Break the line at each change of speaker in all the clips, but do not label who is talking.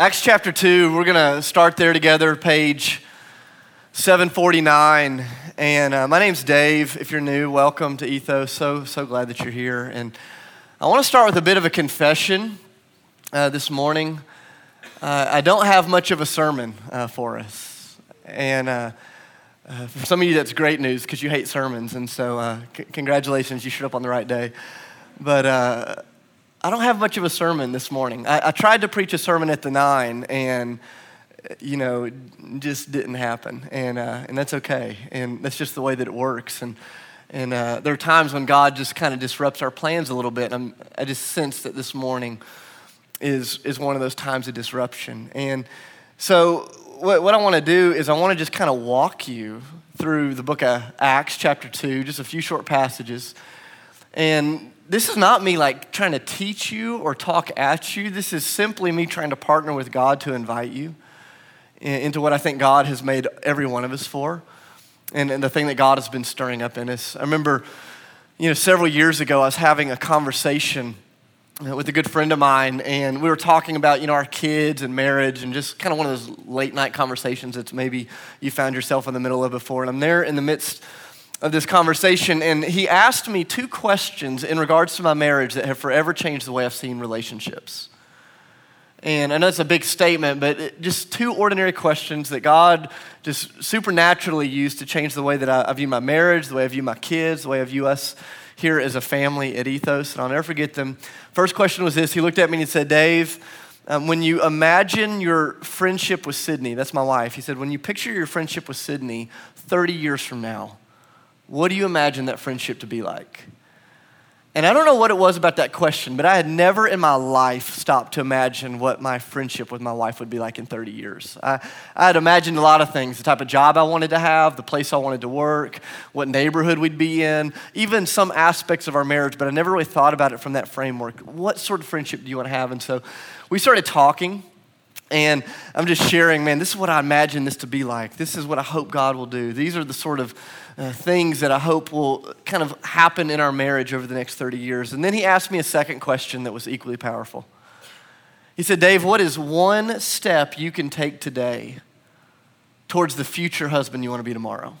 Acts chapter 2, we're going to start there together, page 749. And uh, my name's Dave. If you're new, welcome to Ethos. So, so glad that you're here. And I want to start with a bit of a confession uh, this morning. Uh, I don't have much of a sermon uh, for us. And uh, uh, for some of you, that's great news because you hate sermons. And so, c- congratulations, you showed up on the right day. But I don't have much of a sermon this morning. I, I, tried to preach a sermon at the nine, and you know, it just didn't happen, and uh, and that's okay, and that's just the way that it works. And and uh, there are times when God just kind of disrupts our plans a little bit. And I'm, I just sense that this morning is is one of those times of disruption. And so, what, what I want to do is I want to just kind of walk you through the book of Acts, chapter two, just a few short passages, and this is not me like trying to teach you or talk at you. This is simply me trying to partner with God to invite you into what I think God has made every one of us for and, and the thing that God has been stirring up in us. I remember, you know, several years ago, I was having a conversation with a good friend of mine, and we were talking about, you know, our kids and marriage and just kind of one of those late night conversations that maybe you found yourself in the middle of before. And I'm there in the midst of this conversation, and he asked me two questions in regards to my marriage that have forever changed the way I've seen relationships. And I know it's a big statement, but it, just two ordinary questions that God just supernaturally used to change the way that I, I, view my marriage, the way I view my kids, the way I view us here as a family at Ethos. And I'll never forget them. First question was this He looked at me and he said, Dave, um, when you imagine your friendship with Sydney, that's my wife, he said, when you picture your friendship with Sydney 30 years from now, what do you imagine that friendship to be like? And I don't know what it was about that question, but I had never in my life stopped to imagine what my friendship with my wife would be like in 30 years. I, I had imagined a lot of things the type of job I wanted to have, the place I wanted to work, what neighborhood we'd be in, even some aspects of our marriage, but I never really thought about it from that framework. What sort of friendship do you want to have? And so we started talking. And I'm just sharing, man, this is what I imagine this to be like. This is what I hope God will do. These are the sort of uh, things that I hope will kind of happen in our marriage over the next 30 years. And then he asked me a second question that was equally powerful. He said, Dave, what is one step you can take today towards the future husband you want to be tomorrow?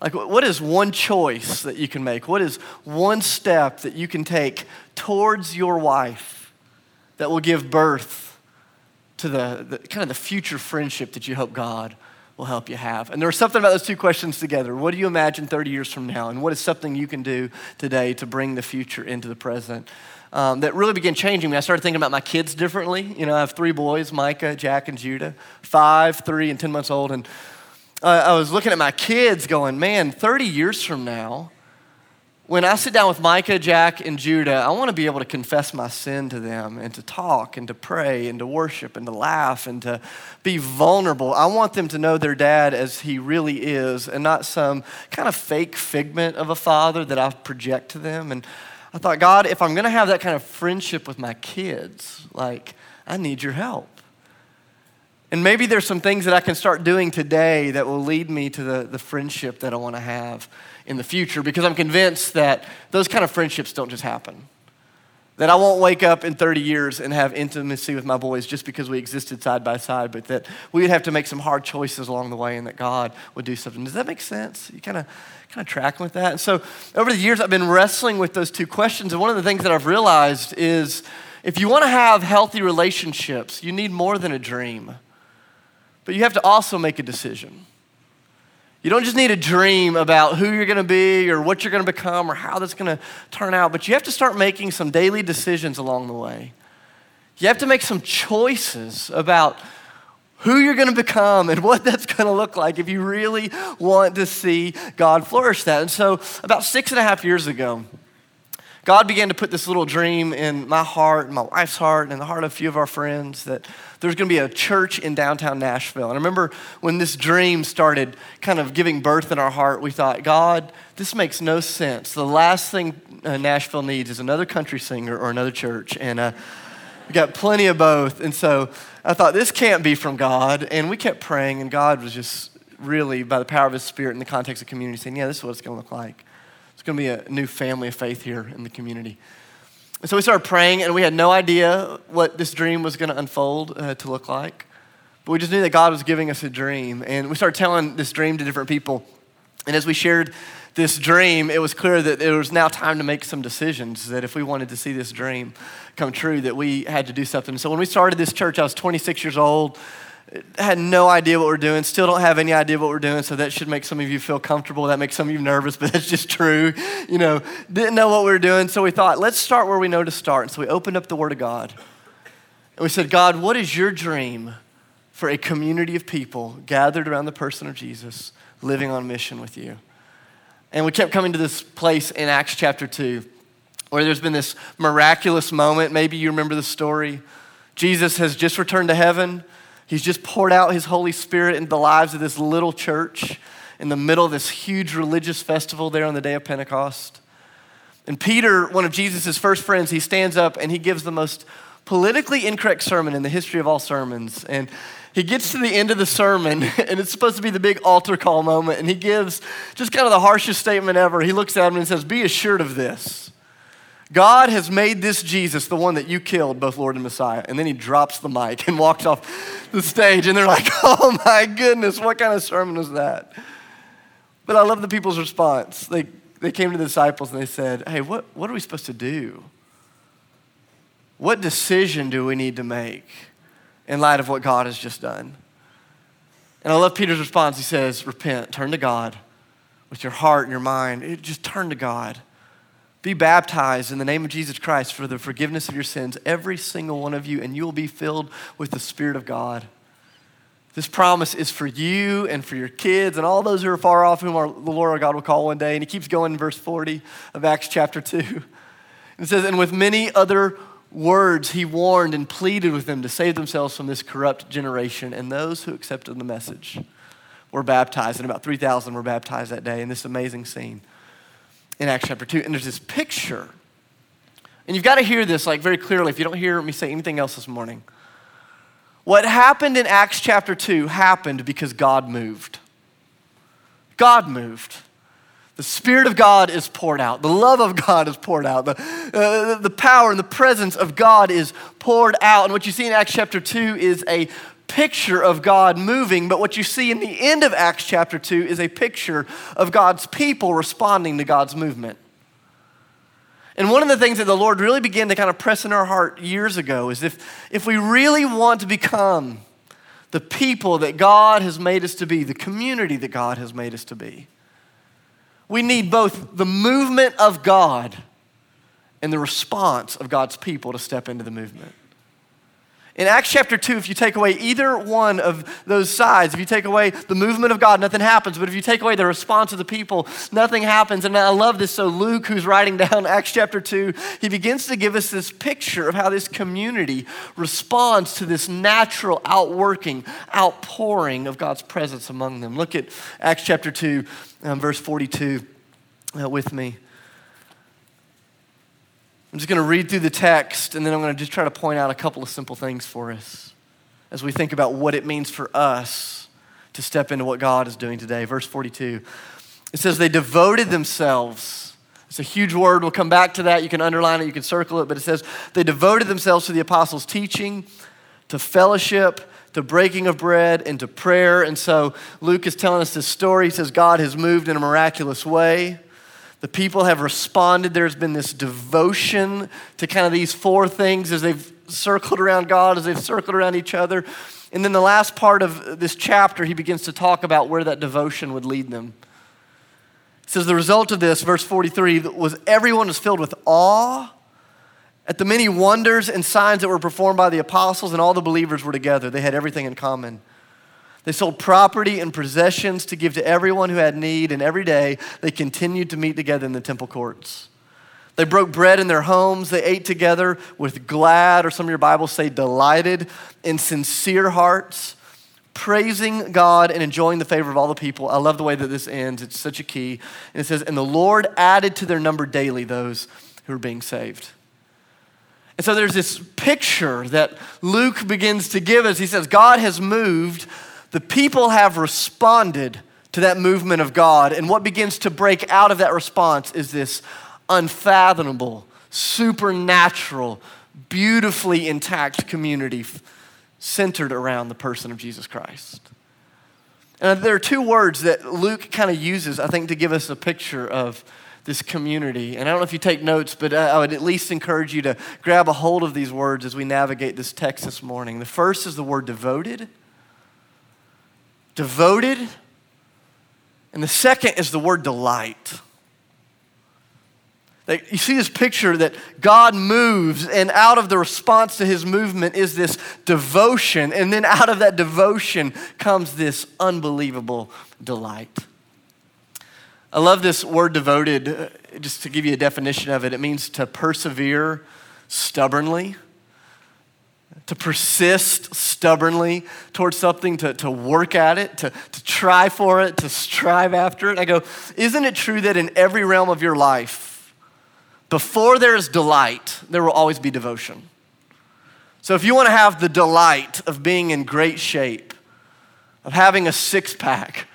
Like, what is one choice that you can make? What is one step that you can take towards your wife that will give birth to the, the kind of the future friendship that you hope God will help you have. And there was something about those two questions together. What do you imagine 30 years from now? And what is something you can do today to bring the future into the present? Um, that really began changing me. I started thinking about my kids differently. You know, I have three boys Micah, Jack, and Judah, five, three, and 10 months old. And uh, I was looking at my kids going, man, 30 years from now, when I sit down with Micah, Jack, and Judah, I want to be able to confess my sin to them and to talk and to pray and to worship and to laugh and to be vulnerable. I want them to know their dad as he really is and not some kind of fake figment of a father that I project to them. And I thought, God, if I'm going to have that kind of friendship with my kids, like, I need your help. And maybe there's some things that I can start doing today that will lead me to the, the friendship that I want to have in the future because I'm convinced that those kind of friendships don't just happen. That I won't wake up in 30 years and have intimacy with my boys just because we existed side by side, but that we would have to make some hard choices along the way and that God would do something. Does that make sense? You kind of kind of tracking with that? And so over the years, I've been wrestling with those two questions. And one of the things that I've realized is if you want to have healthy relationships, you need more than a dream, but you have to also make a decision. You don't just need a dream about who you're going to be or what you're going to become or how that's going to turn out, but you have to start making some daily decisions along the way. You have to make some choices about who you're going to become and what that's going to look like if you really want to see God flourish that. And so, about six and a half years ago, God began to put this little dream in my heart, and my wife's heart, and in the heart of a few of our friends that there's going to be a church in downtown Nashville. And I remember when this dream started kind of giving birth in our heart, we thought, God, this makes no sense. The last thing uh, Nashville needs is another country singer or another church. And uh, we got plenty of both. And so I thought, this can't be from God. And we kept praying, and God was just really, by the power of His Spirit in the context of community, saying, yeah, this is what it's going to look like. It's going to be a new family of faith here in the community. And so we started praying, and we had no idea what this dream was going to unfold uh, to look like. But we just knew that God was giving us a dream. And we started telling this dream to different people. And as we shared this dream, it was clear that it was now time to make some decisions. That if we wanted to see this dream come true, that we had to do something. So when we started this church, I was 26 years old had no idea what we're doing, still don't have any idea what we're doing, so that should make some of you feel comfortable. That makes some of you nervous, but that's just true. You know, didn't know what we were doing, so we thought, let's start where we know to start. And so we opened up the Word of God. And we said, God, what is your dream for a community of people gathered around the person of Jesus, living on mission with you? And we kept coming to this place in Acts chapter 2 where there's been this miraculous moment. Maybe you remember the story. Jesus has just returned to heaven. He's just poured out his Holy Spirit into the lives of this little church in the middle of this huge religious festival there on the day of Pentecost. And Peter, one of Jesus' first friends, he stands up and he gives the most politically incorrect sermon in the history of all sermons. And he gets to the end of the sermon, and it's supposed to be the big altar call moment, and he gives just kind of the harshest statement ever. He looks at him and says, Be assured of this God has made this Jesus the one that you killed, both Lord and Messiah. And then he drops the mic and walks off the stage, and they're like, oh my goodness, what kind of sermon was that? But I love the people's response. They, they came to the disciples and they said, hey, what, what are we supposed to do? What decision do we need to make in light of what God has just done? And I love Peter's response. He says, repent, turn to God with your heart and your mind. Just turn to God. Be baptized in the name of Jesus Christ for the forgiveness of your sins, every single one of you, and you will be filled with the Spirit of God. This promise is for you and for your kids and all those who are far off, whom our, the Lord our God will call one day. And he keeps going in verse 40 of Acts chapter 2. It says, And with many other words, he warned and pleaded with them to save themselves from this corrupt generation. And those who accepted the message were baptized. And about 3,000 were baptized that day in this amazing scene in Acts chapter 2. And there's this picture. And you've got to hear this like very clearly if you don't hear me say anything else this morning. What happened in Acts chapter 2 happened because God moved. God moved. The Spirit of God is poured out. The love of God is poured out. The, uh, the power and the presence of God is poured out. And what you see in Acts chapter 2 is a picture of God moving, but what you see in the end of Acts chapter 2 is a picture of God's people responding to God's movement. And one of the things that the Lord really began to kind of press in our heart years ago is if, if we really want to become the people that God has made us to be, the community that God has made us to be, we need both the movement of God and the response of God's people to step into the movement. In Acts chapter 2, if you take away either one of those sides, if you take away the movement of God, nothing happens. But if you take away the response of the people, nothing happens. And I love this. So, Luke, who's writing down Acts chapter 2, he begins to give us this picture of how this community responds to this natural outworking, outpouring of God's presence among them. Look at Acts chapter 2, um, verse 42 uh, with me. I'm just going to read through the text and then I'm going to just try to point out a couple of simple things for us as we think about what it means for us to step into what God is doing today. Verse 42 it says, They devoted themselves. It's a huge word. We'll come back to that. You can underline it, you can circle it, but it says, They devoted themselves to the apostles' teaching, to fellowship, to breaking of bread, and to prayer. And so Luke is telling us this story. He says, God has moved in a miraculous way. The people have responded. There's been this devotion to kind of these four things as they've circled around God, as they've circled around each other. And then the last part of this chapter, he begins to talk about where that devotion would lead them. He says, The result of this, verse 43, was everyone was filled with awe at the many wonders and signs that were performed by the apostles, and all the believers were together. They had everything in common. They sold property and possessions to give to everyone who had need, and every day they continued to meet together in the temple courts. They broke bread in their homes. They ate together with glad, or some of your Bibles say delighted, in sincere hearts, praising God and enjoying the favor of all the people. I love the way that this ends. It's such a key. And it says, And the Lord added to their number daily those who were being saved. And so there's this picture that Luke begins to give us. He says, God has moved the people have responded to that movement of God. And what begins to break out of that response is this unfathomable supernatural, beautifully intact community centered around the person of Jesus Christ. And uh, there are two words that Luke kind of uses, I think, to give us a picture of this community. And I don't know if you take notes, but uh, I would at least encourage you to grab a hold of these words as we navigate this text this morning. The first is the word devoted. Devoted. And the second is the word delight. You see this picture that God moves, and out of the response to his movement is this devotion. And then out of that devotion comes this unbelievable delight. I love this word devoted, uh, just to give you a definition of it. It means to persevere stubbornly, to persist stubbornly towards something, to, to work at it, to, to try for it, to strive after it. I go, isn't it true that in every realm of your life, before there is delight, there will always be devotion? So if you want to have the delight of being in great shape, of having a six pack,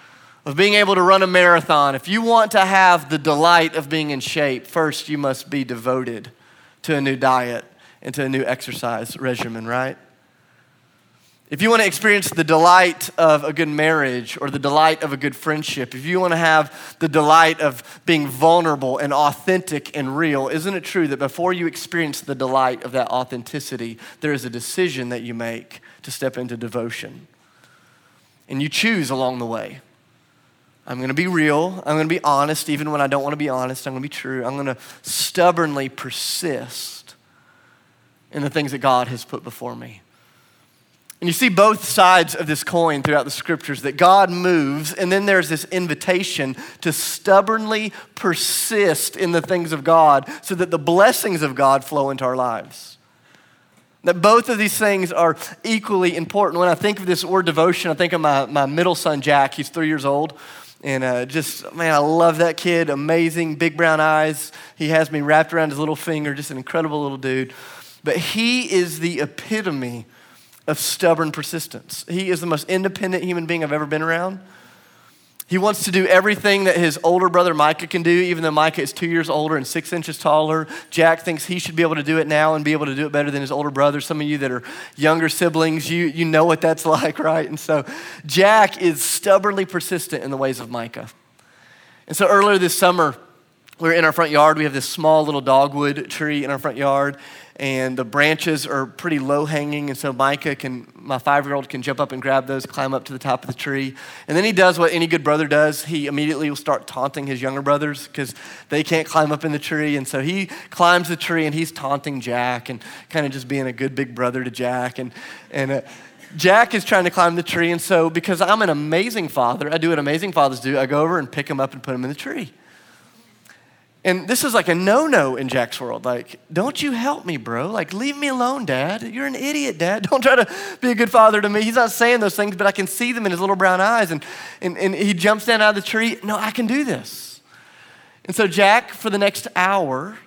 of being able to run a marathon, if you want to have the delight of being in shape, first you must be devoted to a new diet and to a new exercise regimen, right? If you want to experience the delight of a good marriage or the delight of a good friendship, if you want to have the delight of being vulnerable and authentic and real, isn't it true that before you experience the delight of that authenticity, there is a decision that you make to step into devotion? And you choose along the way. I'm going to be real. I'm going to be honest, even when I don't want to be honest. I'm going to be true. I'm going to stubbornly persist in the things that God has put before me. And you see both sides of this coin throughout the scriptures that God moves, and then there's this invitation to stubbornly persist in the things of God so that the blessings of God flow into our lives. That both of these things are equally important. When I think of this word devotion, I think of my, my middle son, Jack. He's three years old. And uh, just, man, I love that kid. Amazing, big brown eyes. He has me wrapped around his little finger, just an incredible little dude. But he is the epitome of stubborn persistence. He is the most independent human being I've ever been around. He wants to do everything that his older brother Micah can do, even though Micah is two years older and six inches taller. Jack thinks he should be able to do it now and be able to do it better than his older brother. Some of you that are younger siblings, you, you know what that's like, right? And so Jack is stubbornly persistent in the ways of Micah. And so earlier this summer, we are in our front yard. We have this small little dogwood tree in our front yard and the branches are pretty low hanging. And so Micah can, my five year old, can jump up and grab those, climb up to the top of the tree. And then he does what any good brother does. He immediately will start taunting his younger brothers because they can't climb up in the tree. And so he climbs the tree and he's taunting Jack and kind of just being a good big brother to Jack. And, and, uh, Jack is trying to climb the tree, and so because I'm an amazing father, I do what amazing fathers do. I go over and pick him up and put him in the tree. And this is like a no no in Jack's world. Like, don't you help me, bro. Like, leave me alone, dad. You're an idiot, dad. Don't try to be a good father to me. He's not saying those things, but I can see them in his little brown eyes. And, and, and he jumps down out of the tree. No, I can do this. And so, Jack, for the next hour,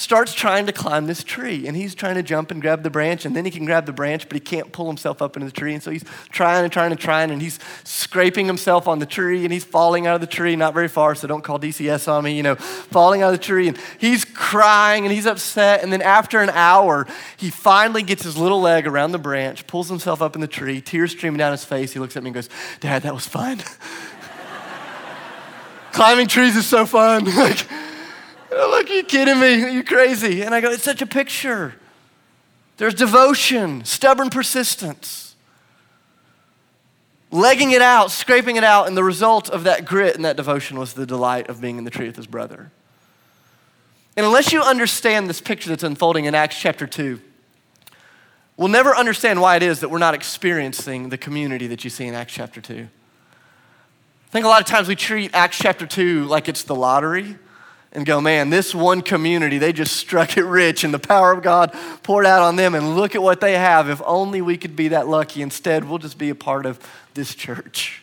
starts trying to climb this tree. And he's trying to jump and grab the branch, and then he can grab the branch, but he can't pull himself up into the tree. And so he's trying and trying and trying, and he's scraping himself on the tree, and he's falling out of the tree, not very far, so don't call DCS on me, you know, falling out of the tree. And he's crying and he's upset. And then after an hour, he finally gets his little leg around the branch, pulls himself up in the tree, tears streaming down his face. He looks at me and goes, Dad, that was fun. Climbing trees is so fun. like, Oh, look, are you kidding me? You crazy? And I go, it's such a picture. There's devotion, stubborn persistence, legging it out, scraping it out, and the result of that grit and that devotion was the delight of being in the tree with his brother. And unless you understand this picture that's unfolding in Acts chapter 2, we'll never understand why it is that we're not experiencing the community that you see in Acts chapter 2. I think a lot of times we treat Acts chapter 2 like it's the lottery and go, man, this one community, they just struck it rich and the power of God poured out on them. And look at what they have. If only we could be that lucky. Instead, we'll just be a part of this church.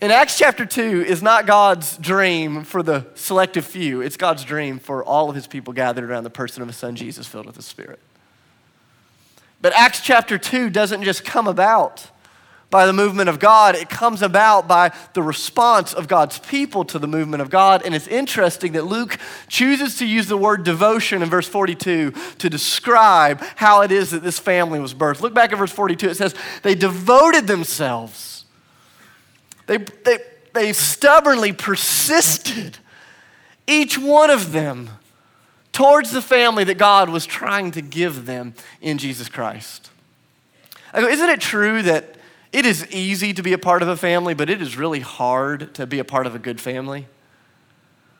In Acts chapter 2 is not God's dream for the selective few, it's God's dream for all of his people gathered around the person of his son Jesus filled with the Spirit. But Acts chapter 2 doesn't just come about by the movement of God. It comes about by the response of God's people to the movement of God. And it's interesting that Luke chooses to use the word devotion in verse 42 to describe how it is that this family was birthed. Look back at verse 42. It says, They devoted themselves, they, they, they stubbornly persisted, each one of them, towards the family that God was trying to give them in Jesus Christ. Isn't it true that it is easy to be a part of a family, but it is really hard to be a part of a good family.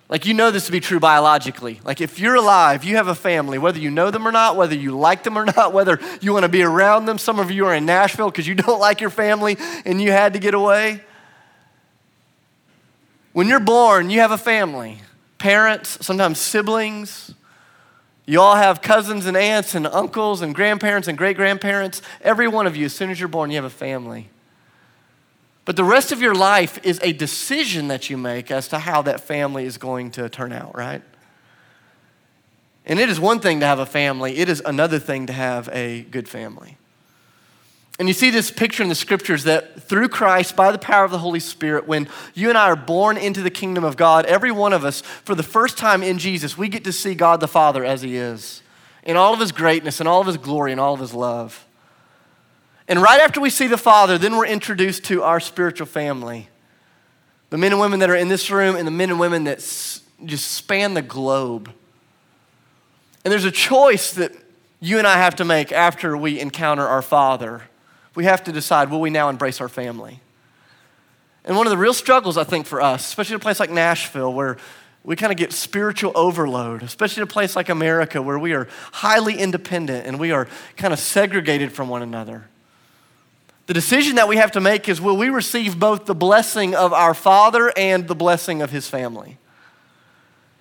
Like, you know this to be true biologically. Like, if you're alive, you have a family, whether you know them or not, whether you like them or not, whether you want to be around them. Some of you are in Nashville because you don't like your family and you had to get away. When you're born, you have a family parents, sometimes siblings, you all have cousins and aunts and uncles and grandparents and great grandparents. Every one of you, as soon as you're born, you have a family. But the rest of your life is a decision that you make as to how that family is going to turn out, right? And it is one thing to have a family, it is another thing to have a good family. And you see this picture in the scriptures that through Christ, by the power of the Holy Spirit, when you and I are born into the kingdom of God, every one of us, for the first time in Jesus, we get to see God the Father as He is, in all of His greatness, and all of His glory, and all of His love. And right after we see the Father, then we're introduced to our spiritual family. The men and women that are in this room, and the men and women that just span the globe. And there's a choice that you and I have to make after we encounter our Father we have to decide will we now embrace our family? And one of the real struggles, I think, for us, especially in a place like Nashville, where we kind of get spiritual overload, especially in a place like America, where we are highly independent and we are kind of segregated from one another. The decision that we have to make is will we receive both the blessing of our Father and the blessing of His family?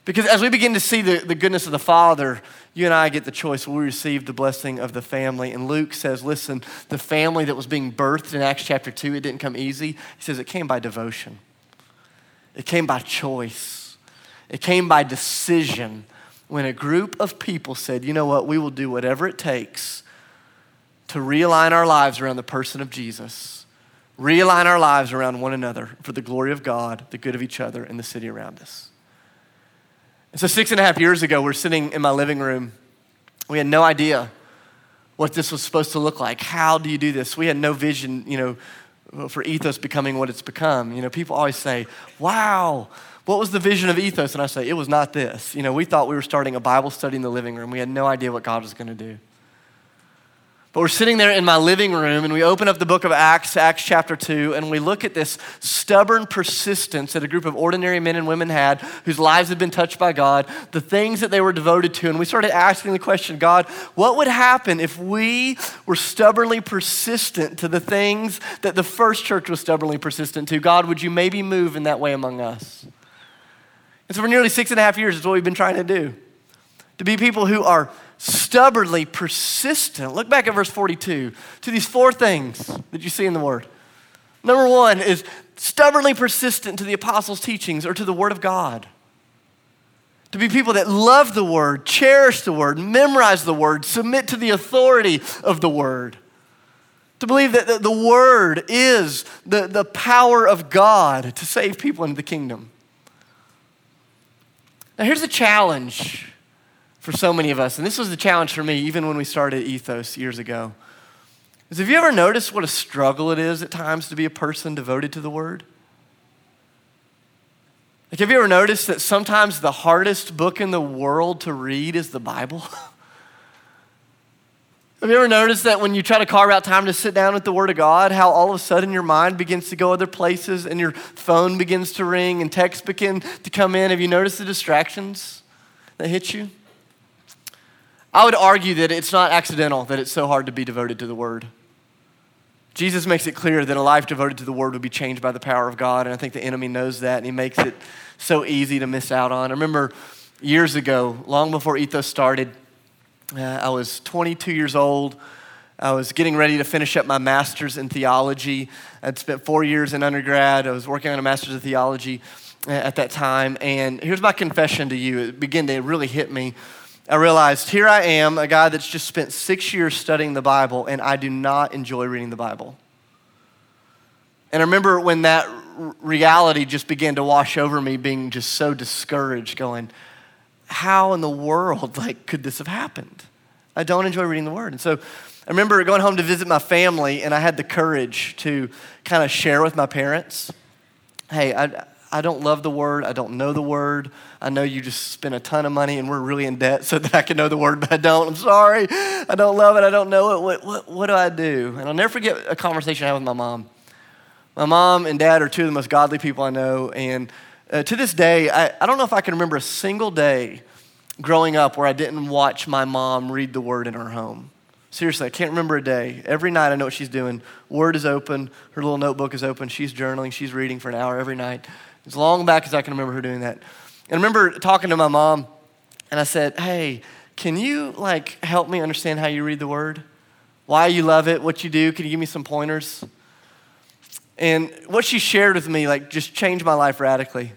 Because as we begin to see the, the goodness of the Father, you and I get the choice. We receive the blessing of the family. And Luke says, listen, the family that was being birthed in Acts chapter 2, it didn't come easy. He says it came by devotion, it came by choice, it came by decision. When a group of people said, you know what, we will do whatever it takes to realign our lives around the person of Jesus, realign our lives around one another for the glory of God, the good of each other, and the city around us. And so, six and a half years ago, we're sitting in my living room. We had no idea what this was supposed to look like. How do you do this? We had no vision, you know, for ethos becoming what it's become. You know, people always say, wow, what was the vision of ethos? And I say, it was not this. You know, we thought we were starting a Bible study in the living room. We had no idea what God was going to do. But we're sitting there in my living room and we open up the book of Acts, Acts chapter 2, and we look at this stubborn persistence that a group of ordinary men and women had whose lives had been touched by God, the things that they were devoted to. And we started asking the question God, what would happen if we were stubbornly persistent to the things that the first church was stubbornly persistent to? God, would you maybe move in that way among us? And so for nearly six and a half years, it's what we've been trying to do to be people who are stubbornly persistent. Look back at verse 42 to these four things that you see in the Word. Number one is stubbornly persistent to the apostles' teachings or to the Word of God. To be people that love the Word, cherish the Word, memorize the Word, submit to the authority of the Word. To believe that the Word is the, the power of God to save people into the kingdom. Now, here's the challenge for so many of us, and this was the challenge for me even when we started Ethos years ago, is have you ever noticed what a struggle it is at times to be a person devoted to the Word? Like, have you ever noticed that sometimes the hardest book in the world to read is the Bible? Have you ever noticed that when you try to carve out time to sit down with the Word of God, how all of a sudden your mind begins to go other places and your phone begins to ring and texts begin to come in? Have you noticed the distractions that hit you? I would argue that it's not accidental that it's so hard to be devoted to the Word. Jesus makes it clear that a life devoted to the Word would be changed by the power of God, and I think the enemy knows that, and he makes it so easy to miss out on. I remember years ago, long before Ethos started, uh, I was 22 years old. I was getting ready to finish up my master's in theology. I'd spent four years in undergrad. I was working on a master's of theology uh, at that time. And here's my confession to you. It began to really hit me. I realized here I am, a guy that's just spent six years studying the Bible, and I do not enjoy reading the Bible. And I remember when that reality just began to wash over me, being just so discouraged, going, how in the world like could this have happened? I don't enjoy reading the word. And so I remember going home to visit my family, and I had the courage to kind of share with my parents hey, I, I don't love the word. I don't know the word. I know you just spent a ton of money and we're really in debt so that I can know the word, but I don't. I'm sorry. I don't love it. I don't know it. What, what, what do I do? And I'll never forget a conversation I had with my mom. My mom and dad are two of the most godly people I know. And uh, to this day, I, I don't know if I can remember a single day growing up where I didn't watch my mom read the word in her home. Seriously, I can't remember a day. Every night I know what she's doing. Word is open, her little notebook is open, she's journaling, she's reading for an hour every night. As long back as I can remember her doing that. And I remember talking to my mom, and I said, Hey, can you like help me understand how you read the word? Why you love it, what you do? Can you give me some pointers? And what she shared with me, like, just changed my life radically.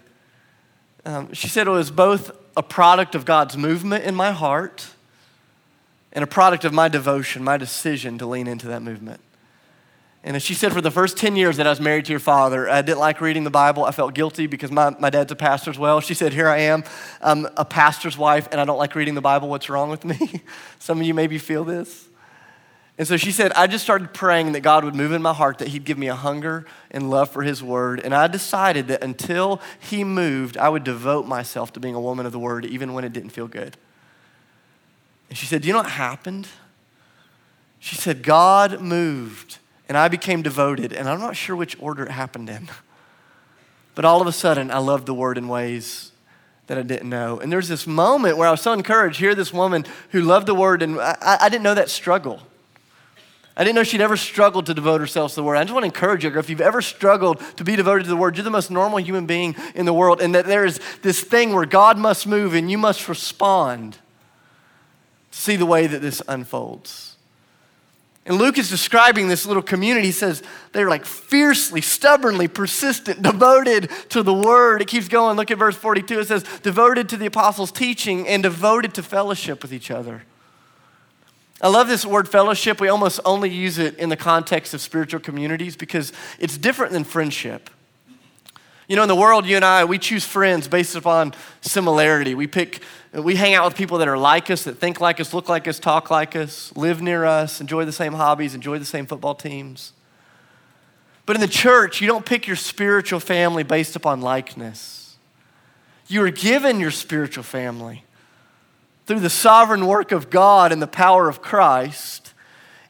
Um, she said it was both a product of God's movement in my heart and a product of my devotion, my decision to lean into that movement. And she said, for the first 10 years that I was married to your father, I didn't like reading the Bible. I felt guilty because my, my dad's a pastor as well. She said, Here I am, I'm a pastor's wife, and I don't like reading the Bible. What's wrong with me? Some of you maybe feel this. And so she said, I just started praying that God would move in my heart, that He'd give me a hunger and love for His Word. And I decided that until He moved, I would devote myself to being a woman of the Word, even when it didn't feel good. And she said, Do you know what happened? She said, God moved, and I became devoted. And I'm not sure which order it happened in. But all of a sudden, I loved the Word in ways that I didn't know. And there's this moment where I was so encouraged. Here, this woman who loved the Word, and I, I didn't know that struggle. I didn't know she'd ever struggled to devote herself to the Word. I just want to encourage you, if you've ever struggled to be devoted to the Word, you're the most normal human being in the world, and that there is this thing where God must move and you must respond to see the way that this unfolds. And Luke is describing this little community. He says they're like fiercely, stubbornly, persistent, devoted to the word. It keeps going. Look at verse 42. It says, devoted to the apostles' teaching and devoted to fellowship with each other. I love this word fellowship. We almost only use it in the context of spiritual communities because it's different than friendship. You know, in the world, you and I, we choose friends based upon similarity. We pick, we hang out with people that are like us, that think like us, look like us, talk like us, live near us, enjoy the same hobbies, enjoy the same football teams. But in the church, you don't pick your spiritual family based upon likeness. You are given your spiritual family through the sovereign work of God and the power of Christ.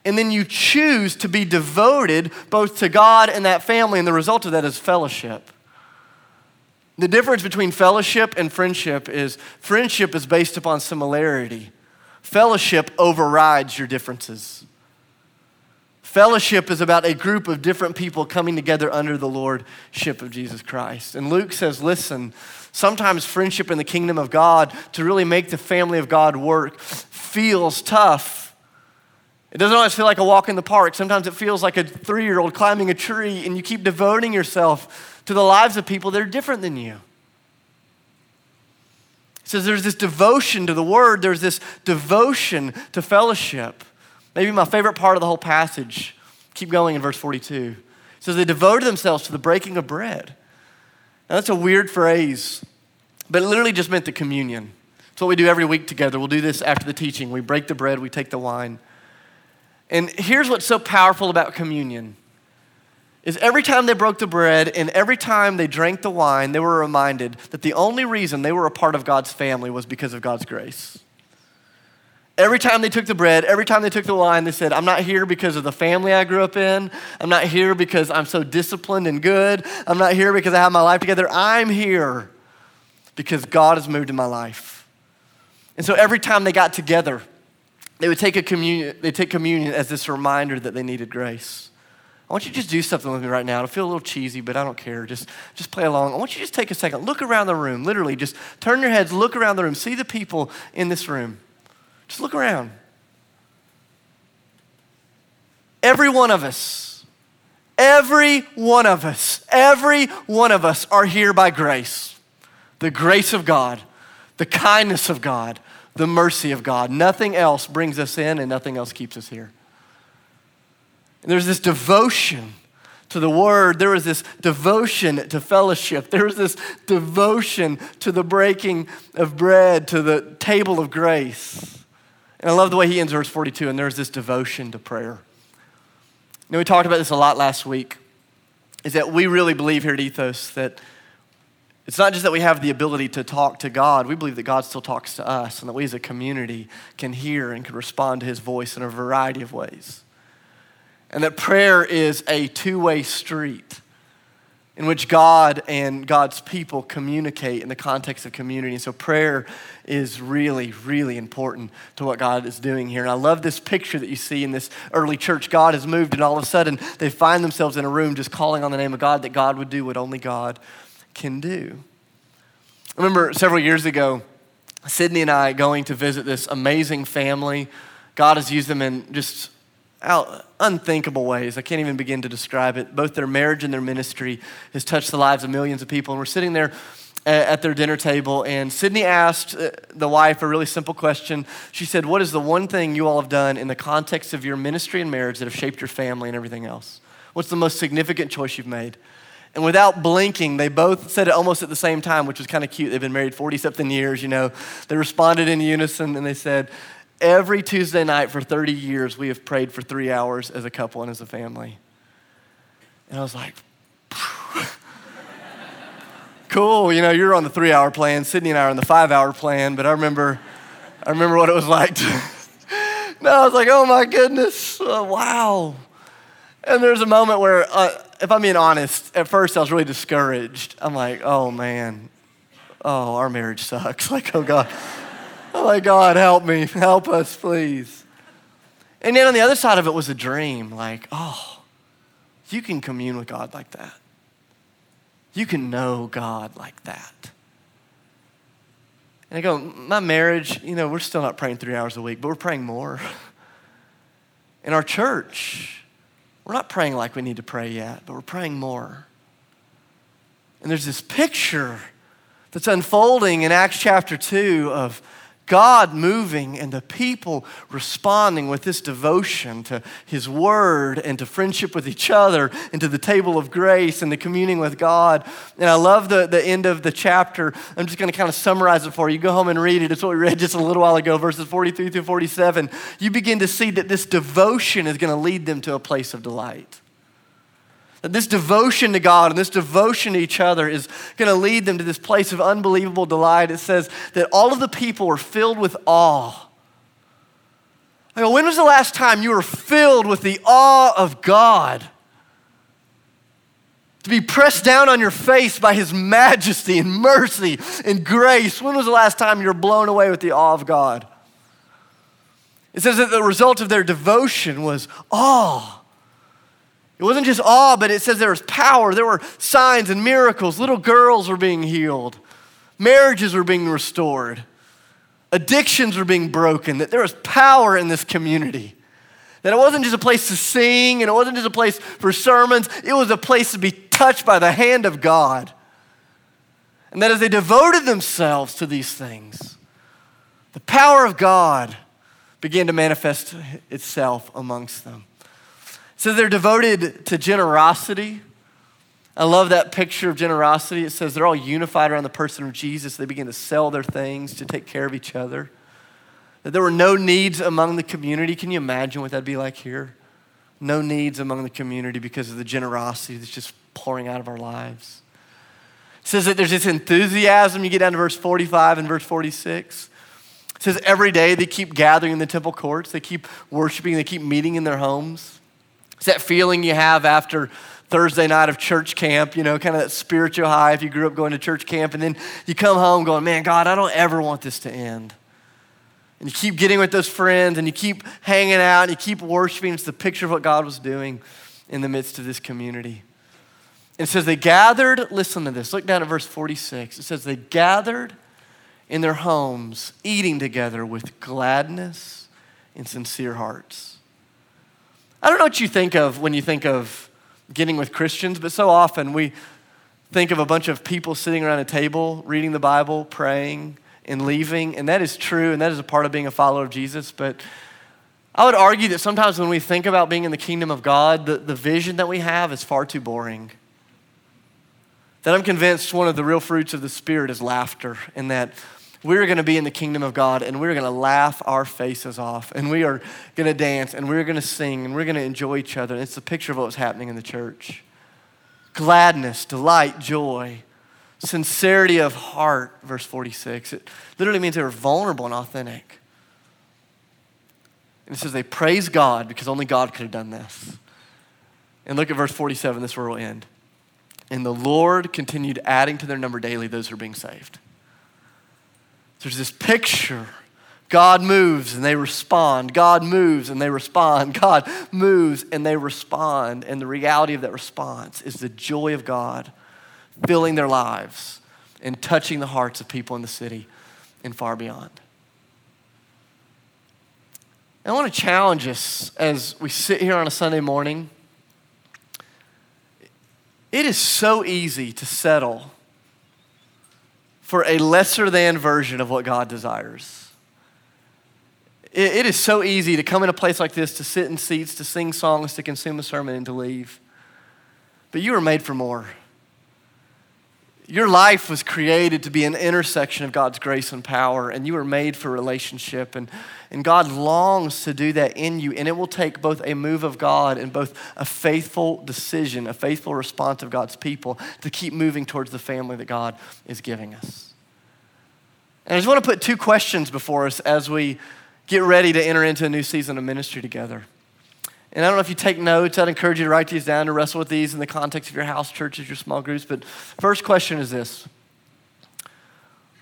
And then you choose to be devoted both to God and that family, and the result of that is fellowship. The difference between fellowship and friendship is friendship is based upon similarity, fellowship overrides your differences. Fellowship is about a group of different people coming together under the lordship of Jesus Christ. And Luke says, listen, Sometimes friendship in the kingdom of God, to really make the family of God work, feels tough. It doesn't always feel like a walk in the park. Sometimes it feels like a three year old climbing a tree, and you keep devoting yourself to the lives of people that are different than you. It says there's this devotion to the word, there's this devotion to fellowship. Maybe my favorite part of the whole passage. Keep going in verse 42. It says they devoted themselves to the breaking of bread. Now, that's a weird phrase, but it literally just meant the communion. It's what we do every week together. We'll do this after the teaching. We break the bread, we take the wine. And here's what's so powerful about communion is every time they broke the bread and every time they drank the wine, they were reminded that the only reason they were a part of God's family was because of God's grace. Every time they took the bread, every time they took the wine, they said, I'm not here because of the family I grew up in. I'm not here because I'm so disciplined and good. I'm not here because I have my life together. I'm here because God has moved in my life. And so every time they got together, they would take a communion, they take communion as this reminder that they needed grace. I want you to just do something with me right now. It'll feel a little cheesy, but I don't care. Just, just play along. I want you to just take a second, look around the room, literally, just turn your heads, look around the room, see the people in this room. Just look around. Every one of us, every one of us, every one of us are here by grace. The grace of God, the kindness of God, the mercy of God. Nothing else brings us in and nothing else keeps us here. And there's this devotion to the word. There was this devotion to fellowship. There was this devotion to the breaking of bread, to the table of grace. And I love the way he ends verse 42, and there's this devotion to prayer. You know, we talked about this a lot last week, is that we really believe here at Ethos that it's not just that we have the ability to talk to God, we believe that God still talks to us, and that we as a community can hear and can respond to his voice in a variety of ways and that prayer is a two way street in which God and God's people communicate in the context of community. And so prayer is really, really important to what God is doing here. And I love this picture that you see in this early church. God has moved, and all of a sudden they find themselves in a room just calling on the name of God, that God would do what only God can do. I remember several years ago, Sydney and I going to visit this amazing family. God has used them in just out unthinkable ways. I can't even begin to describe it. Both their marriage and their ministry has touched the lives of millions of people. And we're sitting there at their dinner table, and Sydney asked uh, the wife a really simple question. She said, What is the one thing you all have done in the context of your ministry and marriage that have shaped your family and everything else? What's the most significant choice you've made? And without blinking, they both said it almost at the same time, which was kind of cute. They've been married 40 something years, you know. They responded in unison and they said, Every Tuesday night for 30 years, we have prayed for three hours as a couple and as a family. And I was like, cool, you know, you're on the three hour plan. Sydney and I are on the five hour plan, but I remember, I remember what it was like to, no, I was like, oh my goodness, oh, wow. And there's a moment where, uh, if I'm being honest, at first I was really discouraged. I'm like, oh man, oh, our marriage sucks. Like, oh God. oh my God, help me. Help us, please. And then on the other side of it was a dream like, oh, you can commune with God like that. You can know God like that. And I go, my marriage, you know, we're still not praying three hours a week, but we're praying more. In our church, we're not praying like we need to pray yet, but we're praying more. And there's this picture that's unfolding in Acts chapter 2 of God moving and the people responding with this devotion to His Word and to friendship with each other and to the table of grace and the communing with God. And I love the, the end of the chapter. I'm just going to kind of summarize it for you. Go home and read it. It's what we read just a little while ago, verses 43 through 47. You begin to see that this devotion is going to lead them to a place of delight. That this devotion to God and this devotion to each other is going to lead them to this place of unbelievable delight. It says that all of the people were filled with awe. I go, when was the last time you were filled with the awe of God? To be pressed down on your face by his majesty and mercy and grace. When was the last time you were blown away with the awe of God? It says that the result of their devotion was awe. It wasn't just awe, but it says there was power. There were signs and miracles. Little girls were being healed, marriages were being restored, addictions were being broken, that there was power in this community. That it wasn't just a place to sing and it wasn't just a place for sermons, it was a place to be touched by the hand of God. And that as they devoted themselves to these things, the power of God began to manifest itself amongst them. So they're devoted to generosity. I love that picture of generosity. It says they're all unified around the person of Jesus. They begin to sell their things to take care of each other. That there were no needs among the community. Can you imagine what that'd be like here? No needs among the community because of the generosity that's just pouring out of our lives. It says that there's this enthusiasm. You get down to verse 45 and verse 46. It says every day they keep gathering in the temple courts, they keep worshiping, they keep meeting in their homes. It's that feeling you have after Thursday night of church camp, you know, kind of that spiritual high if you grew up going to church camp, and then you come home going, man, God, I don't ever want this to end. And you keep getting with those friends and you keep hanging out and you keep worshiping. It's the picture of what God was doing in the midst of this community. It says they gathered, listen to this, look down at verse 46. It says they gathered in their homes, eating together with gladness and sincere hearts. I don't know what you think of when you think of getting with Christians, but so often we think of a bunch of people sitting around a table, reading the Bible, praying, and leaving. And that is true, and that is a part of being a follower of Jesus. But I would argue that sometimes when we think about being in the kingdom of God, the, the vision that we have is far too boring. That I'm convinced one of the real fruits of the Spirit is laughter, and that we're going to be in the kingdom of God and we're going to laugh our faces off and we are going to dance and we're going to sing and we're going to enjoy each other. And it's the picture of what was happening in the church gladness, delight, joy, sincerity of heart, verse 46. It literally means they were vulnerable and authentic. And it says they praise God because only God could have done this. And look at verse 47, this is where we'll end. And the Lord continued adding to their number daily those who are being saved. There's this picture. God moves and they respond. God moves and they respond. God moves and they respond. And the reality of that response is the joy of God filling their lives and touching the hearts of people in the city and far beyond. I want to challenge us as we sit here on a Sunday morning. It is so easy to settle for a lesser than version of what God desires. It, it is so easy to come in a place like this, to sit in seats, to sing songs, to consume a sermon, and to leave. But you were made for more. Your life was created to be an intersection of God's grace and power, and you were made for relationship. And, and God longs to do that in you. And it will take both a move of God and both a faithful decision, a faithful response of God's people to keep moving towards the family that God is giving us. And I just want to put two questions before us as we get ready to enter into a new season of ministry together. And I don't know if you take notes, I'd encourage you to write these down to wrestle with these in the context of your house churches, your small groups. But first question is this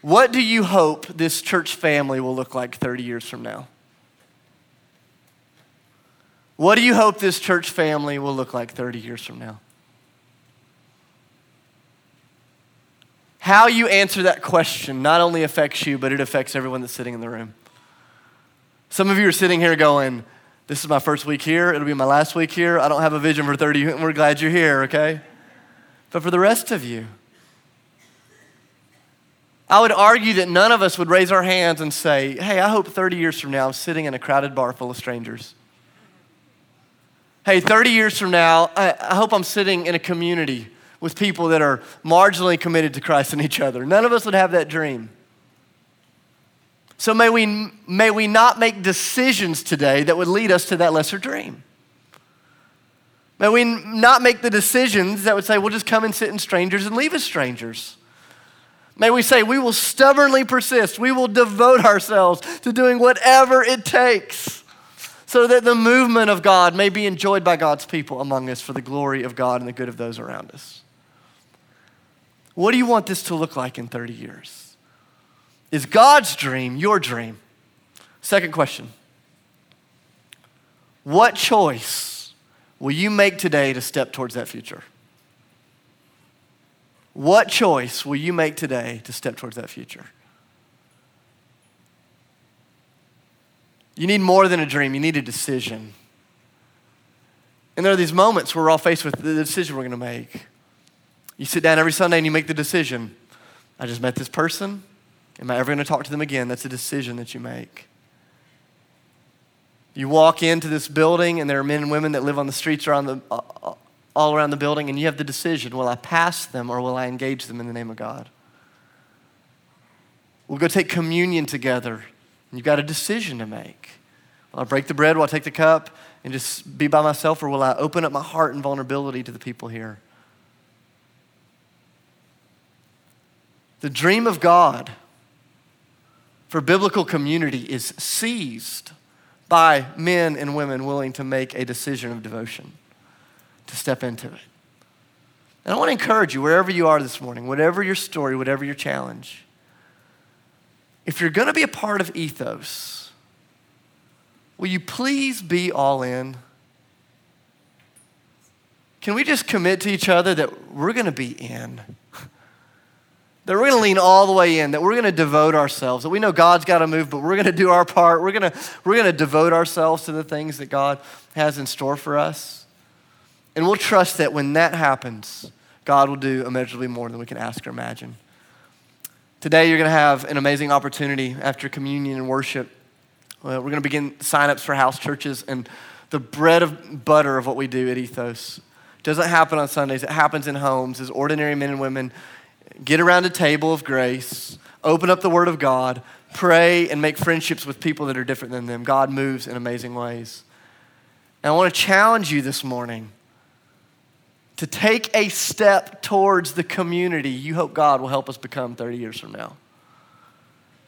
What do you hope this church family will look like 30 years from now? What do you hope this church family will look like 30 years from now? How you answer that question not only affects you, but it affects everyone that's sitting in the room. Some of you are sitting here going, this is my first week here. It'll be my last week here. I don't have a vision for 30. We're glad you're here, okay? But for the rest of you, I would argue that none of us would raise our hands and say, Hey, I hope 30 years from now I'm sitting in a crowded bar full of strangers. Hey, 30 years from now, I, I hope I'm sitting in a community with people that are marginally committed to Christ and each other. None of us would have that dream. So may we, may we not make decisions today that would lead us to that lesser dream. May we not make the decisions that would say, we'll just come and sit in strangers and leave as strangers. May we say, we will stubbornly persist. We will devote ourselves to doing whatever it takes so that the movement of God may be enjoyed by God's people among us for the glory of God and the good of those around us. What do you want this to look like in 30 years? Is God's dream your dream? Second question What choice will you make today to step towards that future? What choice will you make today to step towards that future? You need more than a dream, you need a decision. And there are these moments where we're all faced with the decision we're going to make. You sit down every Sunday and you make the decision I just met this person. Am I ever going to talk to them again? That's a decision that you make. You walk into this building, and there are men and women that live on the streets around the, all around the building, and you have the decision will I pass them or will I engage them in the name of God? We'll go take communion together, and you've got a decision to make. Will I break the bread? Will I take the cup and just be by myself, or will I open up my heart and vulnerability to the people here? The dream of God for biblical community is seized by men and women willing to make a decision of devotion, to step into it. And I want to encourage you, wherever you are this morning, whatever your story, whatever your challenge, if you're going to be a part of ethos, will you please be all in? Can we just commit to each other that we're going to be in? That we're going to lean all the way in, that we're going to devote ourselves, that we know God's got to move, but we're going to do our part. We're going to, we're going to devote ourselves to the things that God has in store for us. And we'll trust that when that happens, God will do immeasurably more than we can ask or imagine. Today, you're going to have an amazing opportunity after communion and worship uh, we're going to begin signups for house churches, and the bread of butter of what we do at Ethos doesn't happen on Sundays. It happens in homes as ordinary men and women get around a table of grace, open up the Word of God, pray, and make friendships with people that are different than them. God moves in amazing ways. And I want to challenge you this morning to take a step towards the community you hope God will help us become 30 years from now.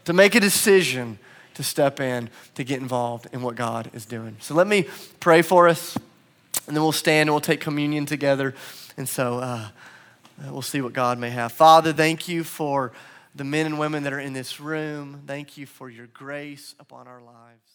To make a decision to step in, to get involved in what God is doing. So let me pray for us, and then we'll stand and we'll take communion together. And so uh, Uh, we'll see what God may have. Father, thank you for the men and women that are in this room. Thank you for your grace upon our lives.